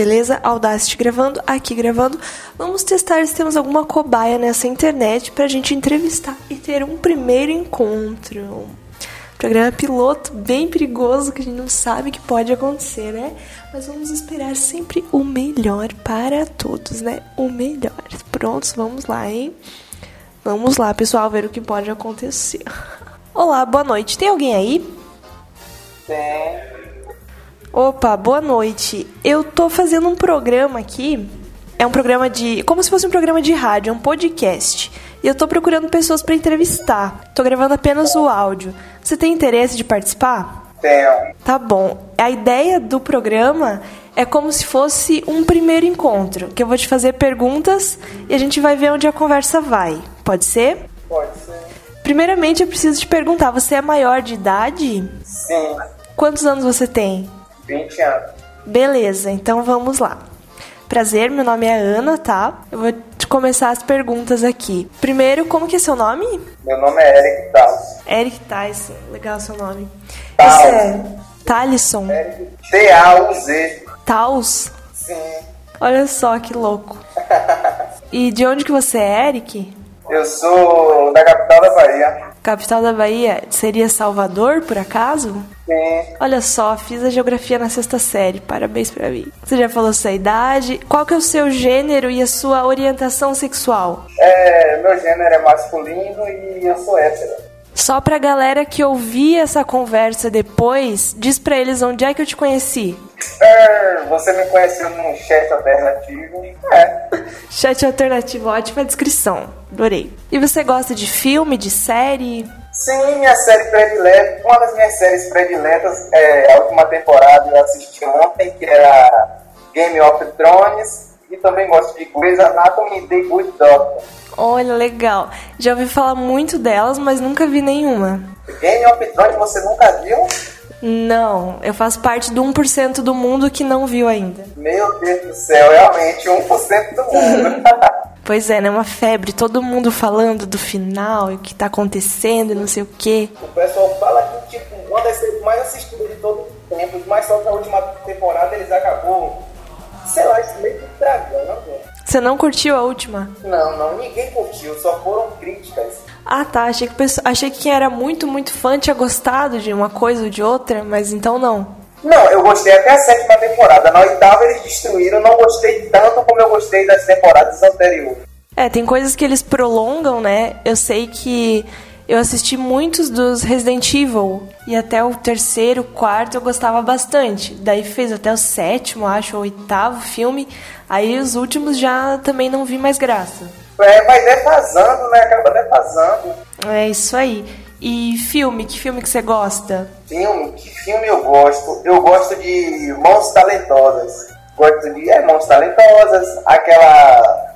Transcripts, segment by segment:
beleza? Audacity gravando, aqui gravando. Vamos testar se temos alguma cobaia nessa internet pra gente entrevistar e ter um primeiro encontro. Programa piloto bem perigoso que a gente não sabe que pode acontecer, né? Mas vamos esperar sempre o melhor para todos, né? O melhor. Prontos, vamos lá, hein? Vamos lá, pessoal, ver o que pode acontecer. Olá, boa noite. Tem alguém aí? Tem. Opa, boa noite. Eu tô fazendo um programa aqui. É um programa de. Como se fosse um programa de rádio, um podcast. E eu tô procurando pessoas para entrevistar. Tô gravando apenas o áudio. Você tem interesse de participar? Tenho. Tá bom. A ideia do programa é como se fosse um primeiro encontro, que eu vou te fazer perguntas e a gente vai ver onde a conversa vai. Pode ser? Pode ser. Primeiramente, eu preciso te perguntar: você é maior de idade? Sim. Quantos anos você tem? 20 anos. Beleza, então vamos lá. Prazer, meu nome é Ana, tá? Eu vou te começar as perguntas aqui. Primeiro, como que é seu nome? Meu nome é Eric Taus. Eric Tyson, legal seu nome. Taus. Você é Thalisson Eric T-A-U-Z. Taus? Sim. Olha só que louco. E de onde que você é, Eric? Eu sou da capital da Bahia. Capital da Bahia seria Salvador, por acaso? Sim. Olha só, fiz a geografia na sexta série. Parabéns pra mim. Você já falou sua idade. Qual que é o seu gênero e a sua orientação sexual? É, meu gênero é masculino e eu sou hétero. Só pra galera que ouvir essa conversa depois, diz pra eles onde é que eu te conheci. É, você me conheceu num chat alternativo. É. Chat alternativo, ótima descrição. Adorei. E você gosta de filme, de série? Sim, minha série predileta, uma das minhas séries prediletas é a última temporada eu assisti ontem, que era Game of Thrones, e também gosto de Grey's Anatomy e The Good Doctor. Olha, legal. Já ouvi falar muito delas, mas nunca vi nenhuma. Game of Thrones você nunca viu? Não, eu faço parte do 1% do mundo que não viu ainda. Meu Deus do céu, realmente 1% do mundo. Pois é, né? Uma febre, todo mundo falando do final e o que tá acontecendo e não sei o quê. o pessoal fala que tipo, uma das séries mais assistidas de todo o tempo, mas só que a última temporada eles acabou, sei lá, isso meio que estragando. Você não curtiu a última? Não, não, ninguém curtiu, só foram críticas. Ah, tá. Achei que, achei que quem era muito, muito fã tinha gostado de uma coisa ou de outra, mas então não. Não, eu gostei até a sétima temporada. Na oitava eles destruíram, não gostei tanto como eu gostei das temporadas anteriores. É, tem coisas que eles prolongam, né? Eu sei que eu assisti muitos dos Resident Evil e até o terceiro, quarto eu gostava bastante. Daí fez até o sétimo, acho, ou oitavo filme. Aí os últimos já também não vi mais graça. É, vai defasando, né? Acaba defasando. É isso aí. E filme, que filme que você gosta? Filme, que filme eu gosto? Eu gosto de Mãos Talentosas. Gosto de é, Mãos Talentosas, aquela.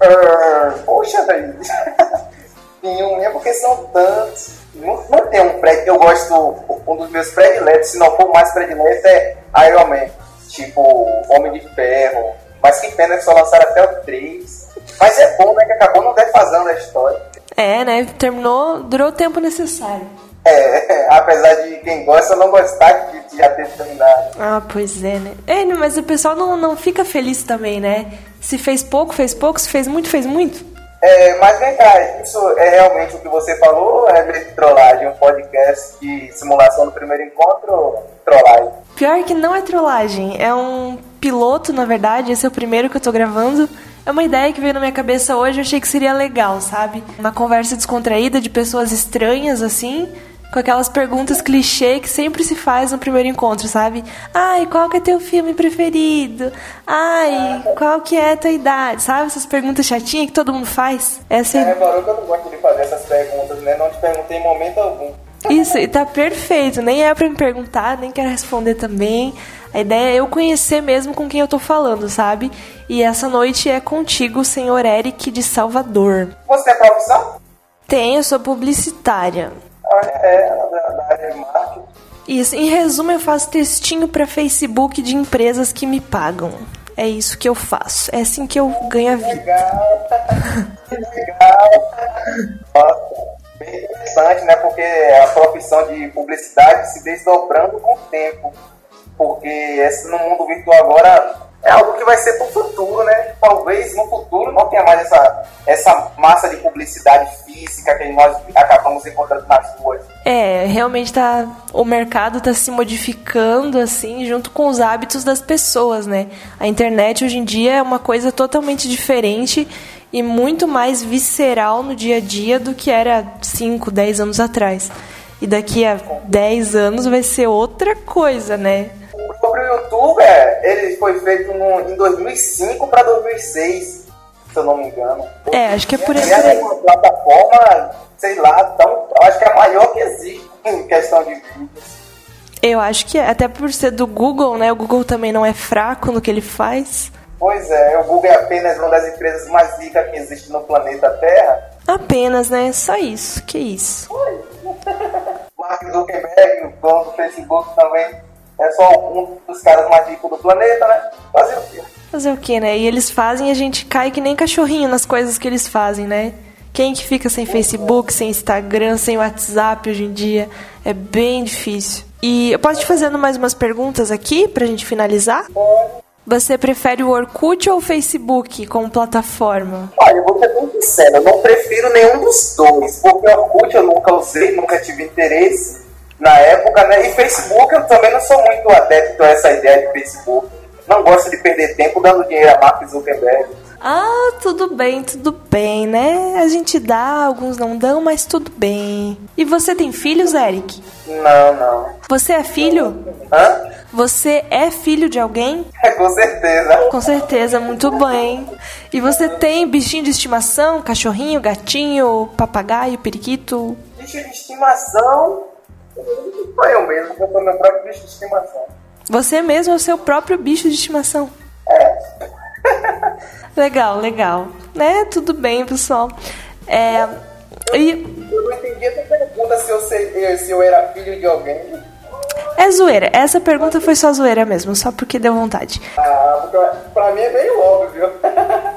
Ah, poxa, velho. Filme, é porque são tantos. Não, não tem um pré Eu gosto. Um dos meus prediletos, se não for mais predileto, é Iron Man. Tipo, Homem de Ferro. Mas que pena que só lançaram até o 3. Mas é bom, né? Que acabou não defasando a história. É, né? Terminou, durou o tempo necessário. É, apesar de quem gosta não gostar de, já ter terminado. Ah, pois é, né? É, mas o pessoal não, não fica feliz também, né? Se fez pouco, fez pouco. Se fez muito, fez muito. É, mas vem cá, isso é realmente o que você falou ou é meio de trollagem? Um podcast de simulação do primeiro encontro ou trollagem? Pior que não é trollagem, é um piloto, na verdade, esse é o primeiro que eu tô gravando. É uma ideia que veio na minha cabeça hoje, eu achei que seria legal, sabe? Uma conversa descontraída de pessoas estranhas, assim, com aquelas perguntas clichê que sempre se faz no primeiro encontro, sabe? Ai, qual que é teu filme preferido? Ai, qual que é a tua idade? Sabe? Essas perguntas chatinhas que todo mundo faz. Essa é reparou que eu não gosto de fazer essas perguntas, né? Não te perguntei em momento algum. Isso, e tá perfeito. Nem é pra me perguntar, nem quero responder também. A ideia é eu conhecer mesmo com quem eu tô falando, sabe? E essa noite é contigo, senhor Eric de Salvador. Você é profissão? Tenho, sou publicitária. Ah, É, da, da área de marketing. Isso, em resumo, eu faço textinho pra Facebook de empresas que me pagam. É isso que eu faço. É assim que eu ganho a vida. Legal. Legal. Interessante, né? Porque a profissão de publicidade se desdobrando com o tempo. porque esse, no mundo virtual agora é algo que vai ser para o futuro, né? Talvez no futuro não tenha mais essa, essa massa de publicidade física que nós acabamos encontrando nas ruas. É, realmente tá, o mercado está se modificando assim, junto com os hábitos das pessoas, né? A internet hoje em dia é uma coisa totalmente diferente e muito mais visceral no dia a dia do que era 5, 10 anos atrás. E daqui a 10 anos vai ser outra coisa, né? É, ele foi feito no, em 2005 para 2006, se eu não me engano. É, acho que é por isso. É uma plataforma, sei lá, tão, acho que é a maior que existe em questão de vídeos. Eu acho que é, até por ser do Google, né? O Google também não é fraco no que ele faz. Pois é, o Google é apenas uma das empresas mais ricas que existe no planeta Terra. Apenas, né? Só isso, que isso. Mark Zuckerberg, o dono do Facebook também é só um dos caras mais ricos do planeta, né? Fazer o quê? Fazer o quê, né? E eles fazem a gente cai que nem cachorrinho nas coisas que eles fazem, né? Quem que fica sem Facebook, sem Instagram, sem WhatsApp hoje em dia? É bem difícil. E eu posso te fazendo mais umas perguntas aqui pra gente finalizar? Você prefere o Orkut ou o Facebook como plataforma? Olha, eu vou ser bem sincero, eu não prefiro nenhum dos dois, porque o Orkut eu nunca usei, nunca tive interesse na época, né? E Facebook, eu também não sou muito adepto a essa ideia de Facebook. Não gosto de perder tempo dando dinheiro a Mark Zuckerberg. Ah, tudo bem, tudo bem, né? A gente dá, alguns não dão, mas tudo bem. E você tem filhos, Eric? Não, não. Você é filho? Hã? Você é filho de alguém? É, com certeza. Com certeza, muito bem. E você tem bichinho de estimação? Cachorrinho, gatinho, papagaio, periquito? Bicho de estimação? Sou eu mesmo, eu sou meu próprio bicho de estimação. Você mesmo é o seu próprio bicho de estimação? É. legal, legal. Né? Tudo bem, pessoal. É, e... Eu não entendi essa pergunta se eu, sei, se eu era filho de alguém. É zoeira. Essa pergunta foi só zoeira mesmo, só porque deu vontade. Ah, porque pra mim é meio óbvio.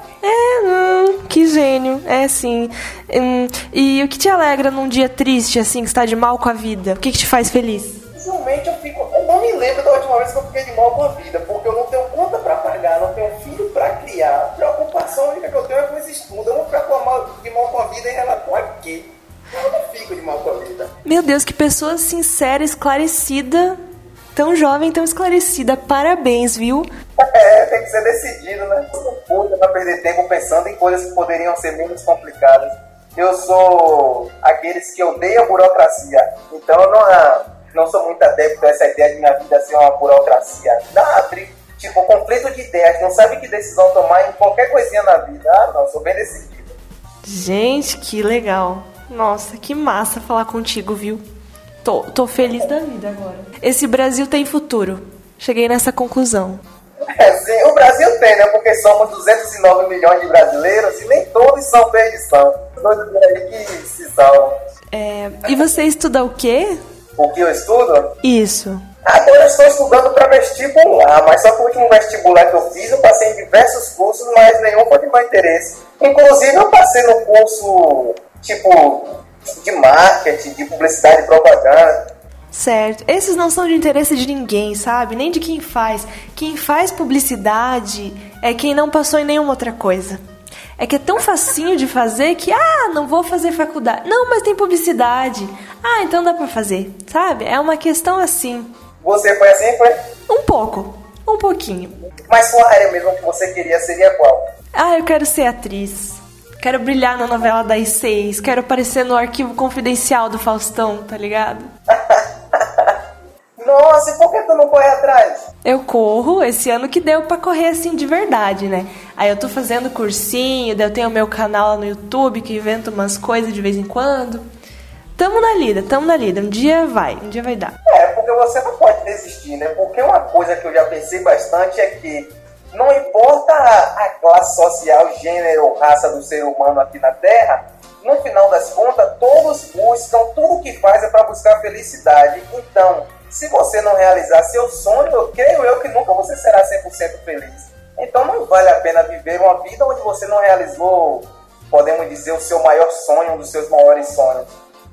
Gênio. É sim. Hum, e o que te alegra num dia triste, assim, que está de mal com a vida? O que, que te faz feliz? Usualmente eu fico. Eu não me lembro da última vez que eu fiquei de mal com a vida, porque eu não tenho conta para pagar, não tenho filho para criar. A preocupação única que eu tenho é com esse estudo. Eu não fico de mal com a vida em relação a quê? Eu não fico de mal com a vida. Meu Deus, que pessoa sincera, esclarecida Tão jovem, tão esclarecida. Parabéns, viu? É, tem que ser decidido, né? Não pode pra perder tempo pensando em coisas que poderiam ser menos complicadas. Eu sou aqueles que odeiam a burocracia. Então eu não, não sou muito adepto a essa ideia de minha vida ser uma burocracia. Dá, tipo, conflito de ideias. Não sabe que decisão tomar em qualquer coisinha na vida. Ah, não, sou bem decidido. Gente, que legal. Nossa, que massa falar contigo, viu? Tô, tô feliz da vida agora. Esse Brasil tem futuro. Cheguei nessa conclusão. É, sim, o Brasil tem, né? Porque somos 209 milhões de brasileiros e nem todos são perdição. Todos aí que se salvam. É, e você estuda o quê? O que eu estudo? Isso. Agora eu estou estudando para vestibular, mas só que o último vestibular que eu fiz, eu passei em diversos cursos, mas nenhum foi de meu interesse. Inclusive, eu passei no curso, tipo, de marketing, de publicidade e propaganda. Certo. Esses não são de interesse de ninguém, sabe? Nem de quem faz. Quem faz publicidade é quem não passou em nenhuma outra coisa. É que é tão facinho de fazer que, ah, não vou fazer faculdade. Não, mas tem publicidade. Ah, então dá pra fazer, sabe? É uma questão assim. Você foi assim, foi? Um pouco. Um pouquinho. Mas sua área mesmo que você queria seria qual? Ah, eu quero ser atriz. Quero brilhar na novela das seis. Quero aparecer no arquivo confidencial do Faustão, tá ligado? Nossa, e por que tu não corre atrás? Eu corro esse ano que deu para correr assim de verdade, né? Aí eu tô fazendo cursinho, daí eu tenho meu canal lá no YouTube que invento umas coisas de vez em quando. Tamo na lida, tamo na lida. Um dia vai, um dia vai dar. É, porque você não pode desistir, né? Porque uma coisa que eu já pensei bastante é que não importa a classe social, gênero, raça do ser humano aqui na Terra, no final das contas, todos buscam, tudo que faz é para buscar felicidade. Então, se você não realizar seu sonho, eu creio eu que nunca você será 100% feliz. Então, não vale a pena viver uma vida onde você não realizou, podemos dizer, o seu maior sonho, um dos seus maiores sonhos.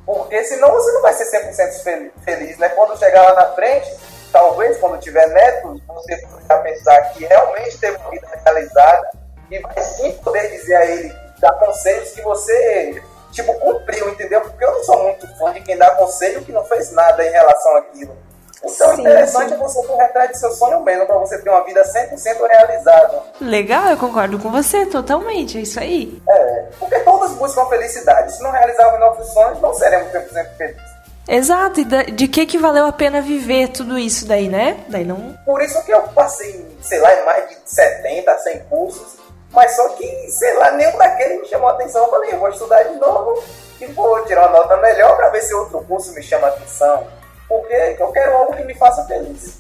Porque senão você não vai ser 100% feliz, né? Quando chegar lá na frente, talvez quando tiver netos, você possa pensar que realmente teve uma vida realizada e vai sim poder dizer a ele, dar conselhos que você, tipo, cumpriu, entendeu? Porque eu não sou muito fã de quem dá conselho que não fez nada em relação àquilo. Então, sim, interessante é você correr atrás de seu sonho mesmo, para você ter uma vida 100% realizada. Legal, eu concordo com você, totalmente, é isso aí. É, porque todas buscam felicidade. Se não realizarmos nossos sonhos, não seremos 100% felizes. Exato, e de que que valeu a pena viver tudo isso daí, né? Daí não... Por isso que eu passei, sei lá, em mais de 70, 100 cursos, mas só que, sei lá, nenhum daqueles me chamou a atenção. Eu falei, eu vou estudar de novo e vou tirar uma nota melhor para ver se outro curso me chama a atenção porque eu quero algo que me faça feliz.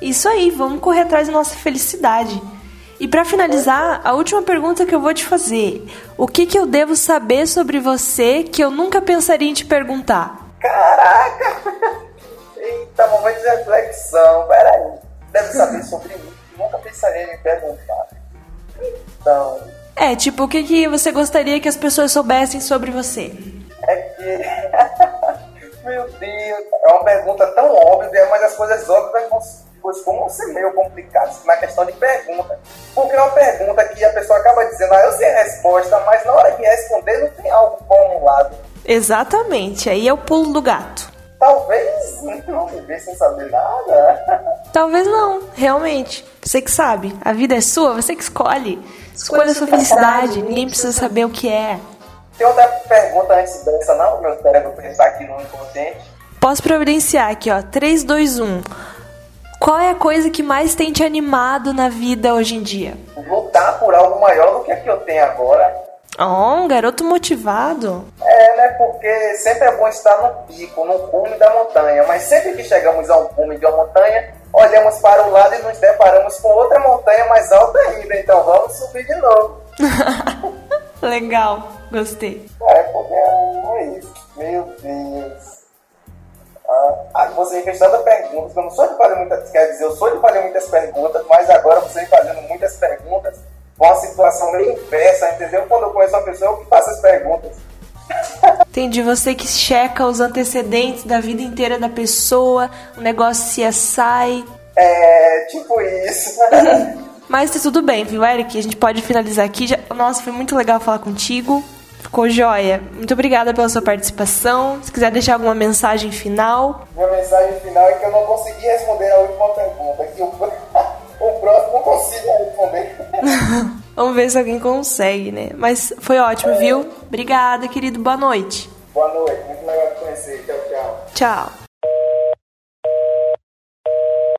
Isso aí, vamos correr atrás da nossa felicidade. E para finalizar, a última pergunta que eu vou te fazer: o que, que eu devo saber sobre você que eu nunca pensaria em te perguntar? Caraca! Eita, momento de reflexão, peraí. Deve saber sobre mim, nunca pensaria em me perguntar. Então. É, tipo, o que, que você gostaria que as pessoas soubessem sobre você? É que. Meu Deus, é uma pergunta tão óbvia, mas as coisas óbvias costumam ser meio complicadas na questão de pergunta. Porque é uma pergunta que a pessoa acaba dizendo, ah, eu sei a resposta, mas na hora de responder não tem algo formulado. Exatamente, aí é o pulo do gato. Talvez não viver sem saber nada. Talvez não, realmente. Você que sabe, a vida é sua, você que escolhe. Escolha a sua felicidade, ninguém precisa saber o que é. Tem outra pergunta antes dessa, não? Meu cérebro pensar aqui no inconsciente. Posso providenciar aqui, ó. 3, 2, 1. Qual é a coisa que mais tem te animado na vida hoje em dia? Lutar por algo maior do que a que eu tenho agora. Oh, um garoto motivado. É, né? Porque sempre é bom estar no pico, no cume da montanha. Mas sempre que chegamos ao cume de uma montanha, olhamos para o lado e nos deparamos com outra montanha mais alta ainda. Então vamos subir de novo. Legal. Gostei. É, porque é isso. Meu Deus. Ah, você me fez tanta perguntas, eu não sou de fazer muitas, quer dizer, eu sou de fazer muitas perguntas, mas agora você me fazendo muitas perguntas com uma situação meio inversa, entendeu? Quando eu conheço uma pessoa, eu que faço as perguntas. Entendi, você que checa os antecedentes da vida inteira da pessoa, o negócio se sai. É, tipo isso. Mas tá tudo bem, viu, Eric? A gente pode finalizar aqui. Já... Nossa, foi muito legal falar contigo. Ficou joia. Muito obrigada pela sua participação. Se quiser deixar alguma mensagem final. Minha mensagem final é que eu não consegui responder a última pergunta. Que o, o próximo não consigo responder. Vamos ver se alguém consegue, né? Mas foi ótimo, viu? Obrigada, querido. Boa noite. Boa noite. Muito legal te conhecer. Tchau, tchau. Tchau.